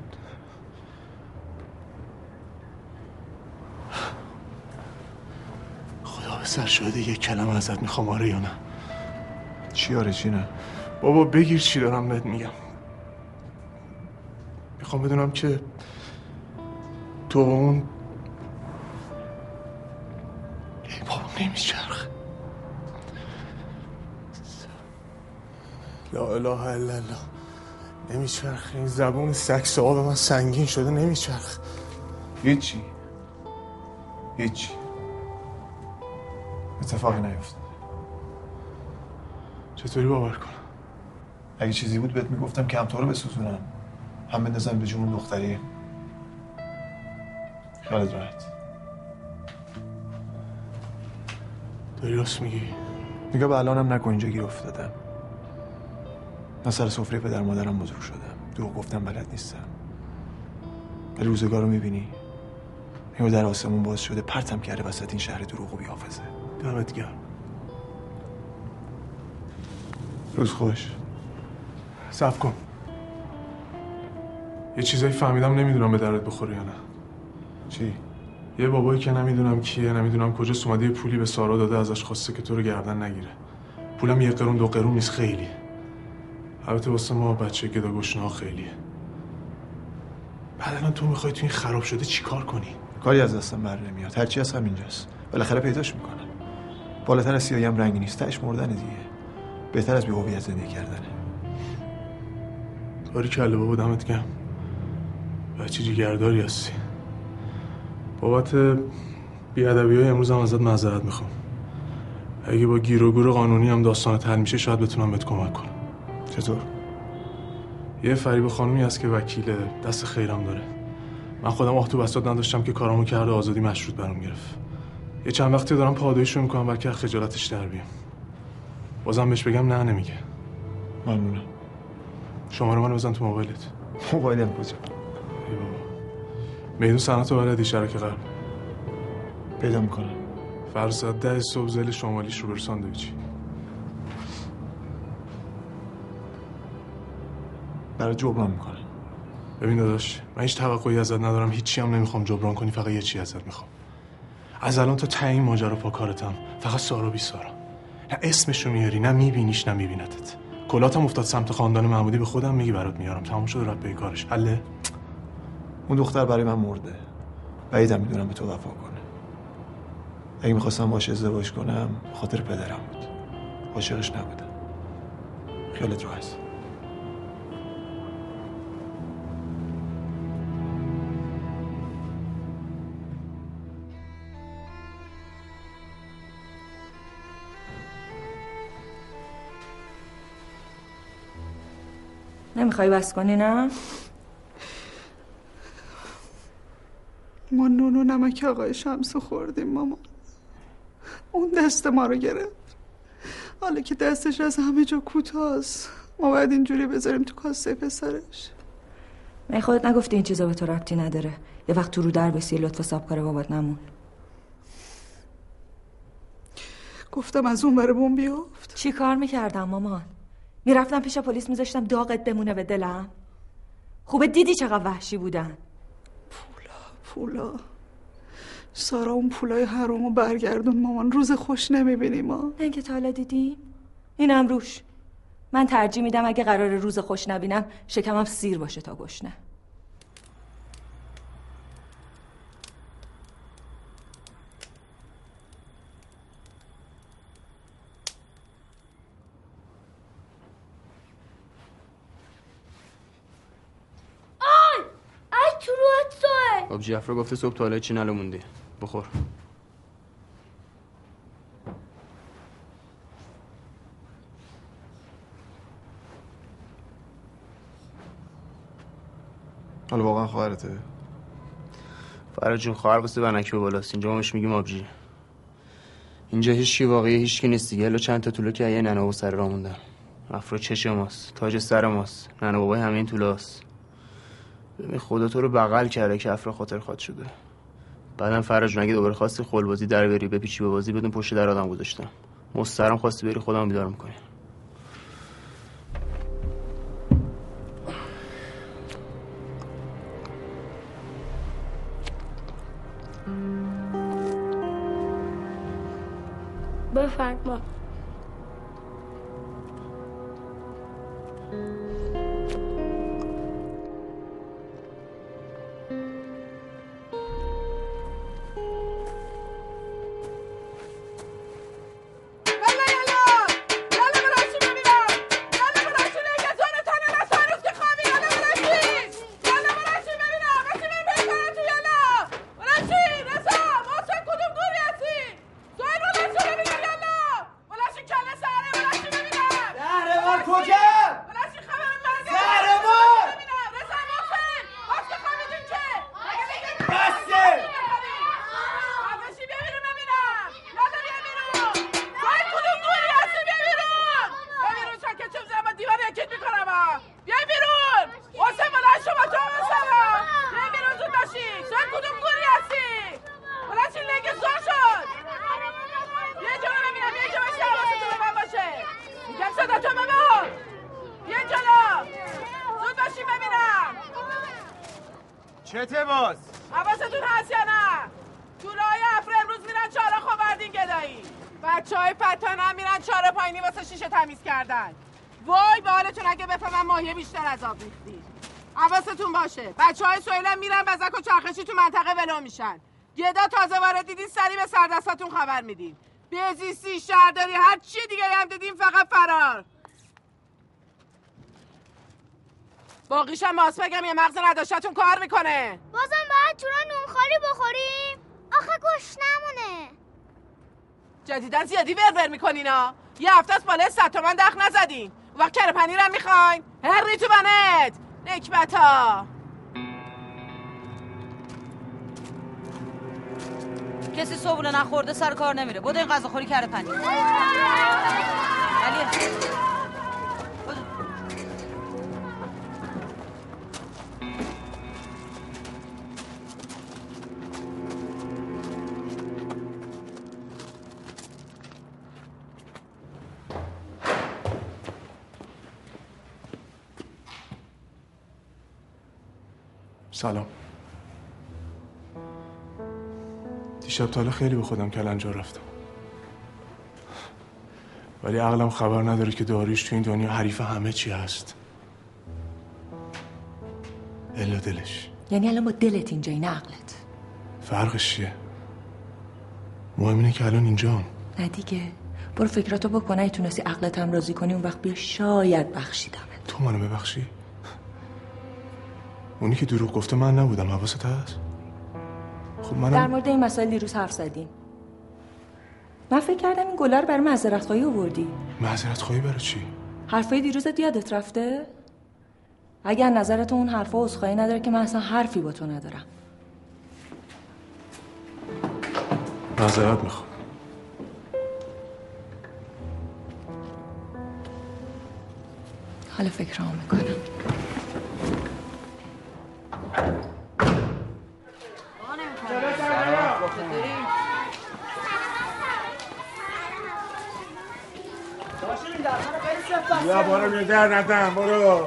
خدا به سر شده یه کلمه ازت می‌خوام آره یا نه؟ چی آره چی نه؟ بابا بگیر چی دارم بهت میگم. می‌خوام بدونم که تو اون ای بابا نمیچرخ. لا اله الا الله. نمیچرخ. این زبون سکس آب من سنگین شده نمیچرخ. هیچی. هیچی. اتفاقی نیفتاد. چطوری باور کنم؟ اگه چیزی بود بهت می‌گفتم که هم تو رو بسوزونم. هم بندازم به جون دختری. خیالت راحت. داری راست میگی. نگاه به الانم نکن اینجا گیر افتادم. من سر سفره پدر مادرم بزرگ شدم دروغ گفتم بلد نیستم. ولی روزگار رو می‌بینی. نگاه در آسمون باز شده. پرتم کرده وسط این شهر دروغ و بیافزه دمت گرم. روز خوش. صف کن. یه چیزایی فهمیدم نمی‌دونم به درد بخوره یا نه. چی؟ یه بابایی که نمی‌دونم کیه نمی‌دونم کجاست اومده پولی به سارا داده ازش خواسته که تو رو گردن نگیره. پولم یه قرون دو قرون نیست خیلی. البته واسه ما بچه گدا گشنه خیلیه. بعد الان تو می‌خوای تو این خراب شده چیکار کنی؟ کاری از دستم بر نمیاد. هرچی از همینجاست بالاخره پیداش می‌کنم. بالاتر از سیاهی هم رنگی نیست تهش مردن دیگه. بهتر از بی‌هویت زندگی کردنه. باری کله بابا دمت گم بچه جیگرداری هستی. بابت بیادبی های امروز هم ازت معذرت می‌خوام. اگه با گیر و گور قانونی هم داستانت حل میشه شاید بتونم بهت کمک کنم. چطور؟ یه فریب خانومی هست که وکیل دست خیرم داره. من خودم آه تو بساط نداشتم که کارامو کرده آزادی مشروط برام گرفت. یه چند وقتی دارم پادایشو می‌کنم بلکه از خجالتش در بیام. بازم بهش بگم نه نمیگه. ممنونم. شماره منو بزن تو موبایلت. موبایلم کجا؟ میدون صنعت و بلدی شرک غرب پیدا می‌کنم. ساعت ده صبح زل شمالیش رو ساندویچی. برای جبران می‌کنم. ببین داداش من هیچ توقعی ازت ندارم هیچی هم نمی‌خوام جبران کنی فقط یه چی ازت می‌خوام. از الان تا تعیین ماجرا پا کارتم فقط سارا بی سارا. نه اسمشو میاری نه میبینیش نه میبینتت. کلاتم افتاد سمت خاندان محمودی به خودم میگی برات میارم. تموم شد رفت به کارش. حله؟ اون دختر برای من مرده. بعیدم می‌دونم به تو وفا کنه. اگه می‌خواستم باش ازدواج کنم خاطر پدرم بود. عاشقش نبودم. خیالت راحت. نمی‌خوای بس کنی نه؟ ما نون و نمک آقای شمسو خوردیم مامان اون دست ما رو گرفت. حالا که دستش از همه جا کوتاست ما باید اینجوری بذاریم تو کاسه پسرش. من خودت نگفتی این چیزا به تو ربطی نداره. یه وقت تو رو در بسی لطف سابکار بابات نمون. گفتم از اون برمون بیفت چی کار می‌کردم مامان؟ می‌رفتم پیش پلیس میذاشتم داغت بمونه به دلم. خوبه دیدی چقدر وحشی بودن. پولا سارا اون پولای حرومو برگردون مامان روز خوش نمی‌بینیم ما. نه اینکه تا حالا دیدی اینم روش. من ترجیح میدم اگه قرار روز خوش نبینم شکمم سیر باشه تا گشنه آی ای تو روحت سوه خب جعفر گفته صبح تا حالا چی نلو موندی بخور. حالا واقعا خواهرته؟ فراد جون خواهر واسه ونک به بالاست. اینجا ما بهش میگیم آبجی اینجا هیچ کی واقعی هیچ کی نیست دیگه. الا چند تا طولو که یه ننه و سر را موندن. افرا چش ماست تاج سر ماست. ننه بابای همه این طولاست. ببین خدا تو رو بغل کرده که افرا خاطر خواد شده. بعدم فرج اگه دوباره خواستی خلبازی در بری بپیچی به بازی بدون پشت در آدم گذاشتم مسترم خواستی بری خودم بیدار می‌کنی. بفرما. چته باز؟ حواستون هست یا نه؟ جولای افر امروز میرن چهارا خوابردین گدایی. بچه های فتان هم میرن چهارا پایینی واسه شیشه تمیز کردن. وای به حالتون اگه بفهمم ماهیه بیشتر از آب ریختی حواستون باشه. بچه های سویل میرن بزک و چرخشی تو منطقه ولو میشن. گدا تازه وارد دیدین سری به سردستاتون خبر میدین. بزیستی شهرداری هر چی دیگه هم دیدین فقط فرار. باقیشم ماس بگم یه مغز نداشتتون کار می‌کنه. بازم باید چورا نون خالی بخوریم. آخه گوش نمونه. جدیدن زیادی ورور میکنینا یه هفته از بالای صد تومن دخ نزدین. اون وقت کره پنیرم می‌خواین. هری تو بنت. نکبتا. کسی صبحونه نخورده سر کار نمیره. بودو این غذاخوری کرده پنیر. سلام. دیشب تا حالا خیلی به خودم کلنجا رفتم. ولی عقلم خبر نداره که داریش تو این دنیا حریف همه چی هست. الا دلش. یعنی الان با دلت اینجا این عقلت. فرقش چیه؟ مهم اینه که الان اینجام. نه دیگه. برو فکراتو بکن. اگه تونستی عقلت هم راضی کنی اون وقت بیا شاید بخشیدم تو منو ببخشی؟ اونی که دروغ گفته من نبودم حواست هست؟ خب منم در مورد این مسائل دیروز حرف زدیم. من فکر کردم این گلا رو برای معذرت خواهی آوردی. معذرت خواهی برای چی؟ حرفای دیروزت یادت رفته؟ اگر نظرت اون حرفا عذرخواهی نداره که من اصلا حرفی با تو ندارم. معذرت می‌خوام. حالا فکرامو می‌کنم. بیا برو یه در ندم برو.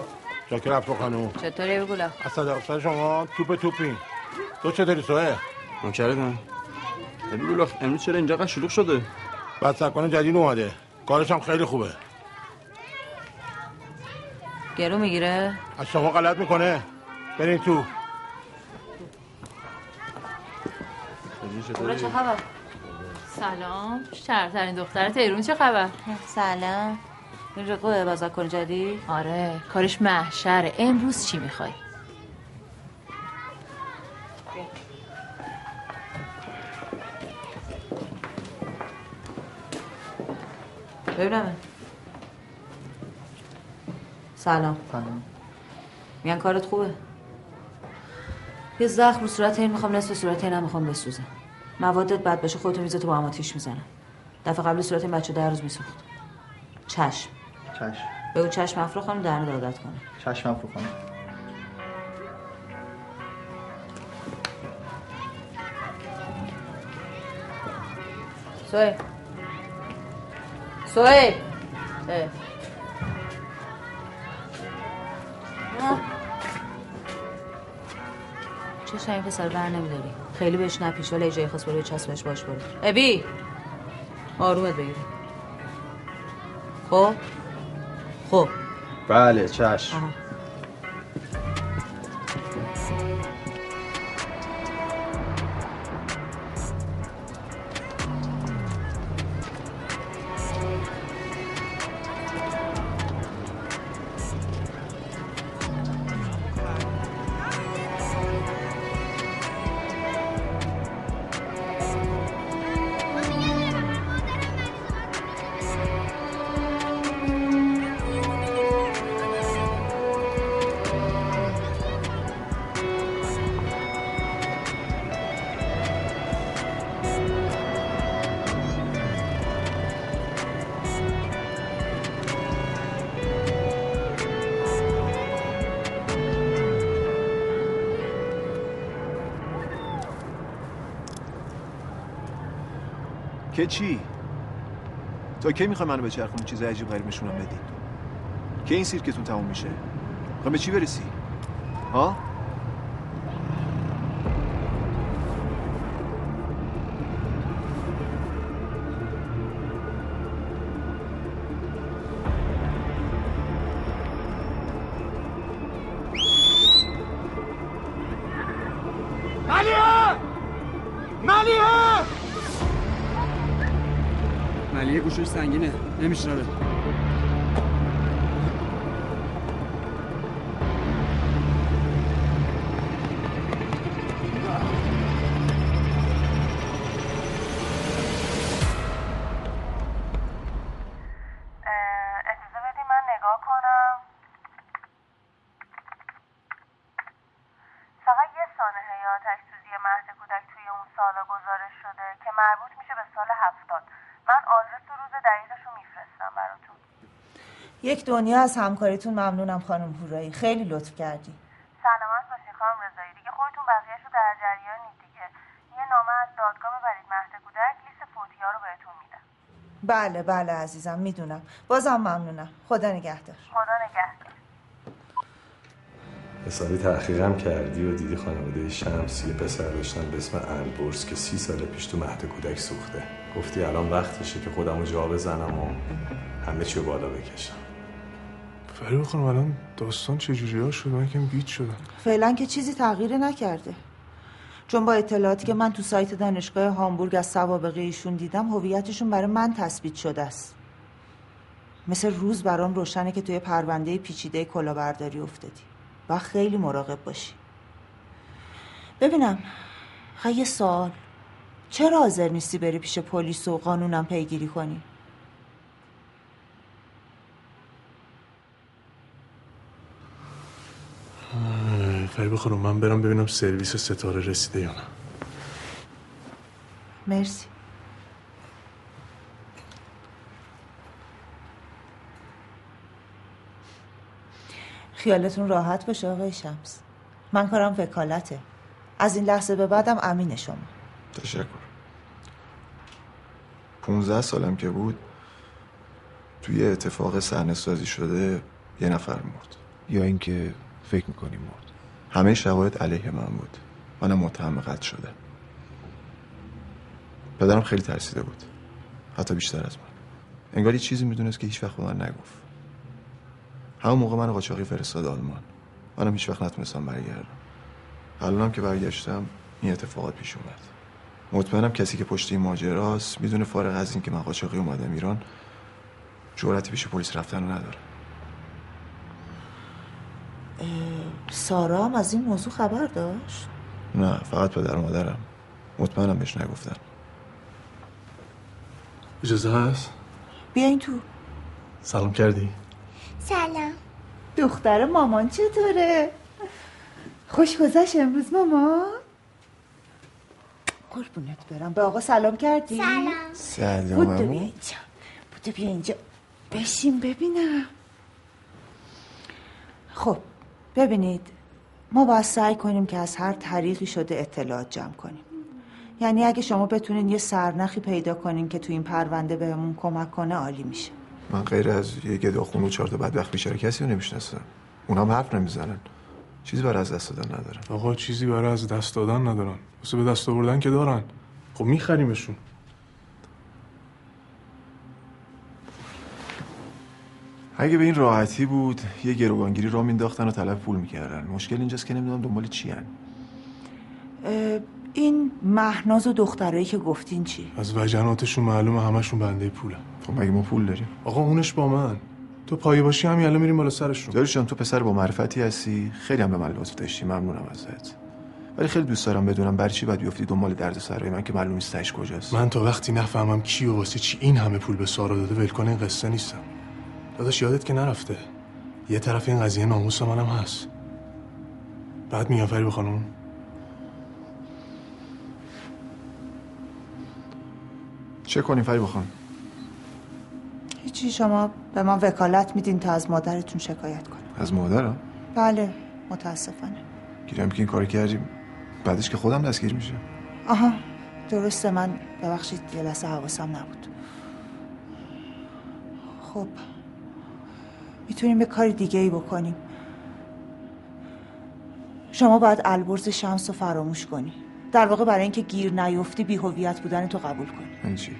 شاکر افرو خانوم چطوری بگولا؟ اصلا اصلا شما توپ توپین تو چطوری سوه نوکردم بگو امروز چرا اینجا قد شلوغ شده؟ بعد سرکان جدید اومده. کارش هم خیلی خوبه. گرو می‌گیره؟ از شما غلط می‌کنه. برین تو. برو چه خبر؟ سلام. شرفترین دختر تهرون چه خبر؟ سلام. این رقوه بازار جدید آره. کارش محشره امروز چی می‌خوای؟ ببینم سلام. سلام. میگن کارت خوبه؟ یه زخم رو صورت این می‌خوام نصف صورت این هم می‌خوام بسوزه موادت بد باشه خودتو میزه با هم آتیش می‌زنم دفعه قبل صورت این بچه در روز میسوخت. چشم. چشم. بگو چشم افرو خانم درن دادت کنه. چشم افرو خانم سوی سوی چه این پسر بر نمیداری. خیلی بهش نپیش ولی جای خواست برو چسبش باش برو. ابی! آرومت بگیری. خب؟ خب. بله چشم. آها. کی می‌خوای منو بچرخونی چیز عجیب غریب نشونم بدی؟ که این سیرکتون تموم میشه؟ می‌خوای به چی برسی؟ ها؟ اون سالا گزارش شده که مربوط میشه به سال هفتاد من آدرس و روز دقیقش رو میفرستم براتون یک دنیا از همکاریتون ممنونم خانم هورایی. خیلی لطف کردی. سلامت باشین خانم رضایی. دیگه خودتون بقیهش رو در جریانید دیگه. یه نامه از دادگاه ببرید. مهد کودک لیست فوتیا رو بهتون میدم بله بله عزیزم می‌دونم. بازم ممنونم. خدا نگهدار. خدا نگهدار. حسابی تحقیقم کردی و دیدی خانواده شمس یه پسر داشتن به اسم البرز که سی سال پیش تو مهد کودک سوخته. گفتی الان وقتشه که خودمو جا بزنم و همه چی رو بالا بکشم. فریبا خانم الان داستان چجوری ها شد؟ من یکم گیت شدم. فعلا که چیزی تغییر نکرده. چون با اطلاعاتی که من تو سایت دانشگاه هامبورگ از سوابق ایشون دیدم هویتشون برای من تثبیت شده است. مثل روز برام روشنه که توی پرونده پیچیده کلاهبرداری افتادی. و خیلی مراقب باشی. ببینم خیلی یه سوال. چرا حاضر نیستی بری پیش پلیس و قانونم پیگیری کنی؟ فریبا خانم من برم ببینم سرویس ستاره رسیده یا نه. مرسی. خیالتون راحت باشه آقای شمس. من کارم وکالته. از این لحظه به بعدم امین شما. تشکر. 15 سالم که بود توی اتفاق صحنه سازی شده یه نفر مرد. یا اینکه فکر می‌کنیم مرد. همه شواهد علیه من بود. منم متهم قتل شده. پدرم خیلی ترسیده بود. حتی بیشتر از من. انگار یه چیزی می‌دونست که هیچ وقت به من نگفت. همون موقع من قاچاقی فرستاد آلمان. منم هیچ وقت نتونستم برگردم. الانم که برگشتم این اتفاقات پیش اومد. مطمئنم کسی که پشت این ماجراست می‌دونه فارغ از این که من قاچاقی اومدم ایران جرأتی پیش پلیس رفتن رو نداره. سارا هم از این موضوع خبر داشت؟ نه فقط پدر و مادرم. مطمئنم بهش نگفتن. اجازه هست؟ بیاین تو. سلام کردی؟ سلام. دختر مامان چطوره؟ خوش گذشت امروز مامان قربونت برم. به آقا سلام کردی؟ سلام. بودو عمو. بیا اینجا. بودو بیا اینجا. بشین ببینم. خب ببینید ما باید سعی کنیم که از هر طریقی شده اطلاعات جمع کنیم. یعنی اگه شما بتونین یه سرنخی پیدا کنین که تو این پرونده بهمون کمک کنه عالی میشه. من غیر از یه گداخون و چهار تا بدبخت بیچاره کسی رو نمی‌شناسم. اونا هم حرف نمی‌زنن. چیزی برای از دست دادن ندارن. آقا چیزی برای از دست دادن ندارن. واسه به دست آوردن که دارن. خب میخریمشون اگه به این راحتی بود یه گروگانگیری را مینداختن و طلب پول می‌کردن. مشکل اینجاست که نمی‌دونم دنبال چی هن. این مهناز و دخترایی که گفتین چی؟ از وجناتشون معلومه همشون بنده پوله. خب مگه ما پول داریم؟ آقا اونش با من. تو پایه باشی همین الان میریم بالا سرشون داریوش جان تو پسر با معرفتی هستی؟ خیلی هم به من لطف داشتی ممنونم ازت. ولی خیلی دوست دارم بدونم برای چی باید بیفتی دنبال درد سرای من که معلوم نیست کجاست. من تا وقتی نفهمم کی و واسه چی این همه پول به سارا داده ولکن این قصه نیستم. داداش یادت که نرفته. یه طرف این قضیه ناموس منم هست. بعد میگم فریبا خانم چه کنیم فریبا خان هیچی شما به من وکالت میدین تا از مادرتون شکایت کنم از مادرم؟ بله متاسفانه. گیرم که این کار کردیم بعدش که خودم دستگیر میشه آها درسته من ببخشید یه لحظه حواسم نبود. خب. می‌تونیم یه کار دیگه ای بکنیم. شما باید البرز شمس رو فراموش کنی. در واقع برای اینکه گیر نیفتی بی هویت بودن تو قبول کنی. چی؟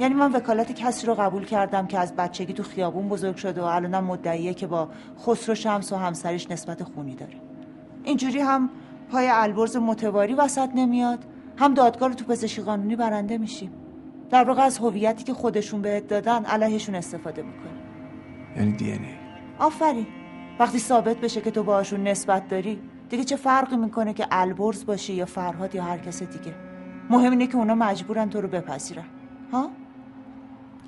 یعنی من وکالت کسی رو قبول کردم که از بچگی تو خیابون بزرگ شده و الانم مدعیه که با خسرو شمس و همسرش نسبت خونی داره. اینجوری هم پای البرز متواری وسط نمیاد هم دادگاه رو تو پزشکی قانونی برنده میشیم. در واقع از هویتی که خودشون بهت دادن علیهشون استفاده می‌کنی یعنی دی ای؟ آفرین. وقتی ثابت بشه که تو باهاشون نسبت داری دیگه چه فرقی می‌کنه که البرز باشی یا فرهاد یا هر کس دیگه؟ مهم اینه که اونا مجبورن تو رو بپذیرن. ها؟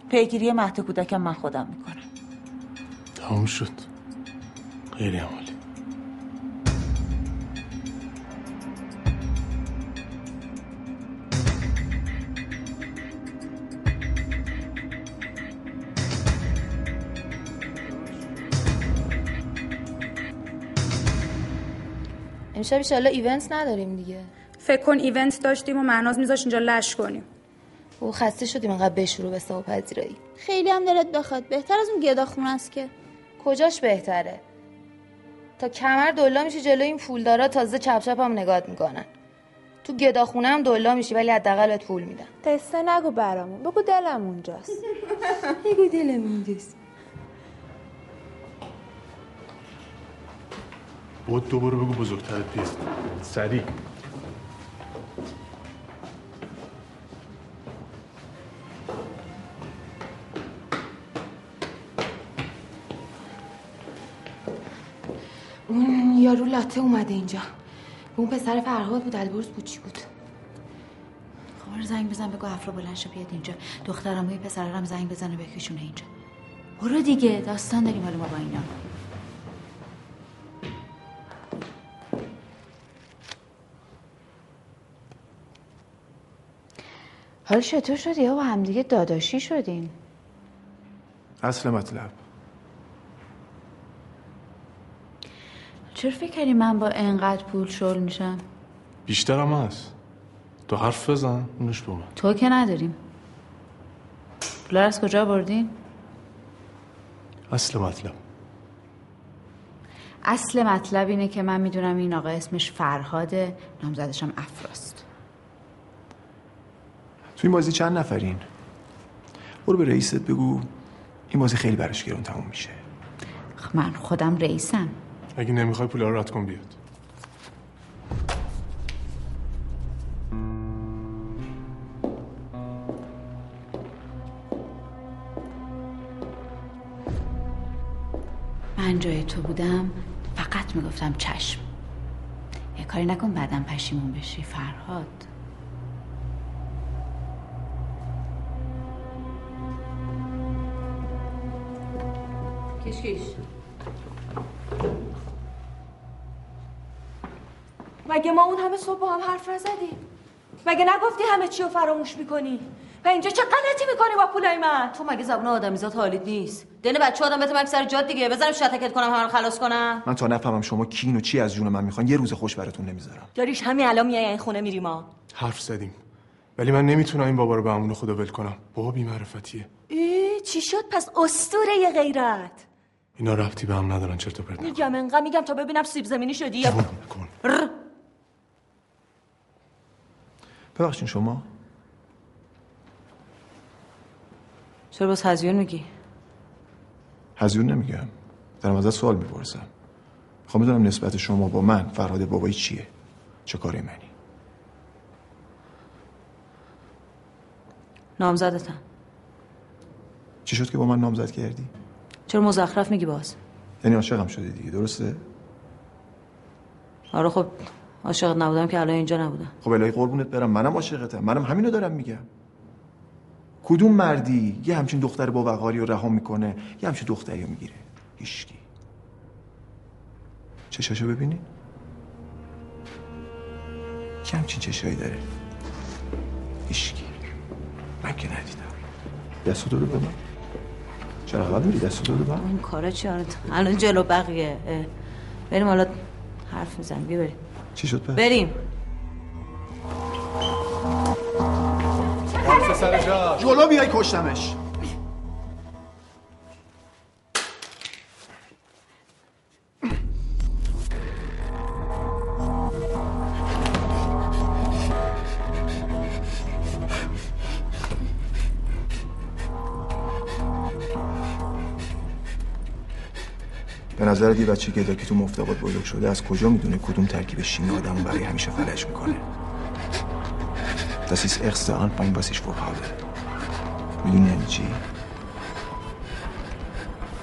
پیگیری مهد کودکم من خودم می‌کنم. تمام شد. خیلی عمالی امشب ایشالله ایونت نداریم دیگه. فکر کن ایونت داشتیم و معناز میذاش اینجا لش کنیم. او خسته شدیم انقدر بشورو به و پذیرایی. خیلی هم دلت بخواد. بهتر از اون گداخونه است که. کجاش بهتره؟ تا کمر دلا میشی جلوی این پولدارا تازه چپ چپ هم نگات می‌کنن. تو گداخونه هم دلا میشی ولی حداقل بهت پول میدن قصه نگو برامون. بگو دلم اونجاست. بگو دلم اونجاست. بود دوباره بگو بزرگترت بیاد سریع. اون یارو لاته اومده اینجا. اون پسر فرهاد بود البرز بود. چی بود؟ خبر زنگ بزن بگو افرا بلند شه بیاد اینجا. دخترم و پسرم زنگ بزنه بکشونه اینجا. برو دیگه داستان داریم حالا ما با اینا. حالا چطور شدی یا با همدیگه داداشی شدین. اصل مطلب. چرا فکر کردی من با انقدر پول شل میشم؟ بیشترم هست. تو حرف بزن اونش با من. تو که نداریم. پولا رو از کجا بردین؟ اصل مطلب. اصل مطلب اینه که من می‌دونم این آقا اسمش فرهاده نامزدشم افراست. این بازی چند نفرین؟ برو به رئیست بگو. این بازی خیلی براش گرون تموم میشه. خب من خودم رئیسم. اگه نمی‌خوای پولا رو رد کن بیاد. من جای تو بودم فقط می‌گفتم چشم. یه کاری نکن بعدم پشیمون بشی فرهاد. کشکش مگه ما اون همه صبح با هم حرف نزدیم؟ مگه نگفتی همه چی رو فراموش می‌کنی؟ و اینجا چه غلطی می‌کنی با پولای من؟ تو مگه زبون آدمیزاد حالیت نیست؟ دین بچه آدم بهت سر جاد دیگه بزنم شتکت کنم همه رو خلاص کنم. من تا نفهمم شما کین و چی از جون من می‌خوان یه روز خوش براتون نمی‌ذارم. داریش همین الان میای این خونه میری ما. حرف زدیم. ولی من نمی‌تونم این بابا رو به امون خدا ول کنم. بابا بی‌معرفتیه. ای چی شد؟ پس اسطوره غیرت. اینا ربطی به هم ندارن چرت و پرت. میگم انقدر میگم تا ببینم سیب زمینی شدی. یا ر. ببخشید شما. چرا باز هزیون میگی؟ هزیون نمیگم. دارم ازت سوال می‌پرسم. می‌خوام بدونم نسبت شما با من فرهاد بابایی چیه؟ چه کاری منی؟ نامزدتم. چی شد که با من نامزد کردی؟ چرا مزخرف میگی باز؟ یعنی عاشقم شدی دیگه درسته؟ آره خب عاشقت نبودم که الان اینجا نبودم. خب الهی قربونت برم منم عاشقتم منم همینو دارم میگم. کدوم مردی یه همچین دختر با وقاری رو رها می‌کنه یه همچین دختری رو می‌گیره؟ هیچکی. چشاشو ببینی. یه همچین چشایی داره؟ هیچکی. من که ندیدم. دستو دو به من چرا عقب میری دستو دو من این کارا چی آره؟ الان جلو بقیه. بریم حالا حرف می‌زنیم. بیا بریم. چی شد پس؟ بریم. جلو بیای کشتمش. نظرت یه بچه گدا که تو مفتقات بزرگ شده از کجا می‌دونه کدوم ترکیب شیمی آدمو برای همیشه فلج می‌کنه Das ist erste Anfang, was ich vorhabe. می‌دونی یعنی چی؟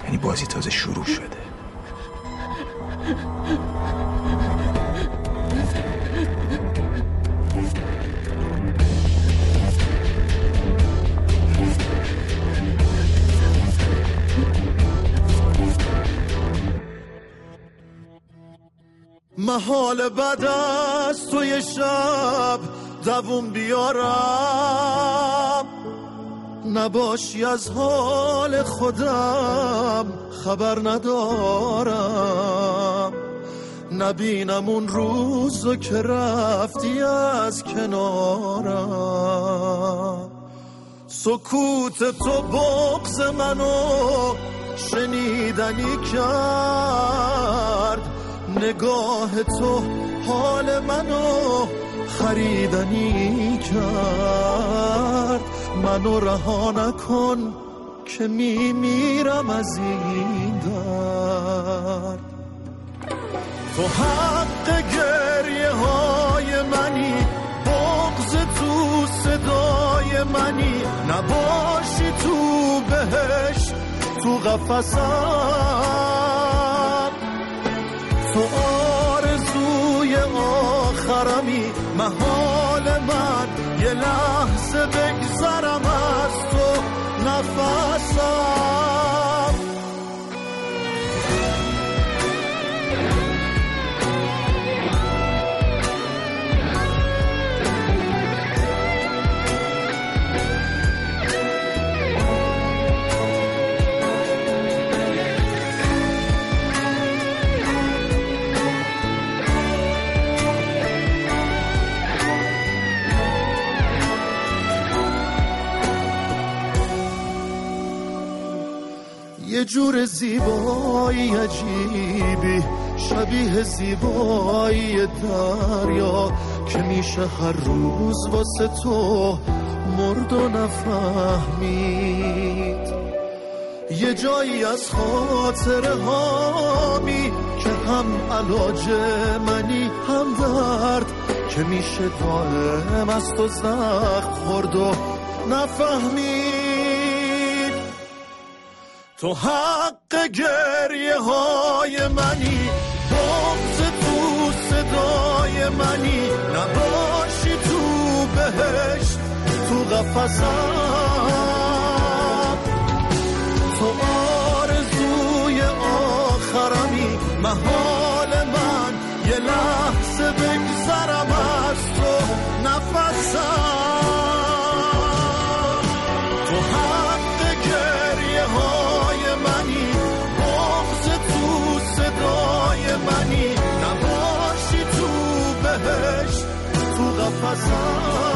یعنی بازی تازه شروع شده محال بعد از توی شب دووم بیارم. نباشی از حال خودم خبر ندارم. نبینم اون روزو که رفتی از کنارم. سکوت تو بغز منو شنیدنی کرد. نگاه تو حال منو خریدنی کرد. منو رها نکن که میمیرم از این درد. تو حق گریه های منی بغز تو صدای منی. نباشی تو بهش تو قفصم تو آرزوی آخرمی محال من یه لحظه یه جور زیبایی عجیبی شبیه زیبایی دریا که میشه هر روز واسه تو مرد و نفهمید. یه جایی از خاطر هامی که هم علاج منی هم درد که میشه دائم از تو زخم خورد و نفهمید. تو حق گریه های منی بغز تو صدای منی. نباشی تو بهشت تو قفصم تو آرزوی آخرمی محال من. یه لحظه بگذرم از تو نفسم. نفسم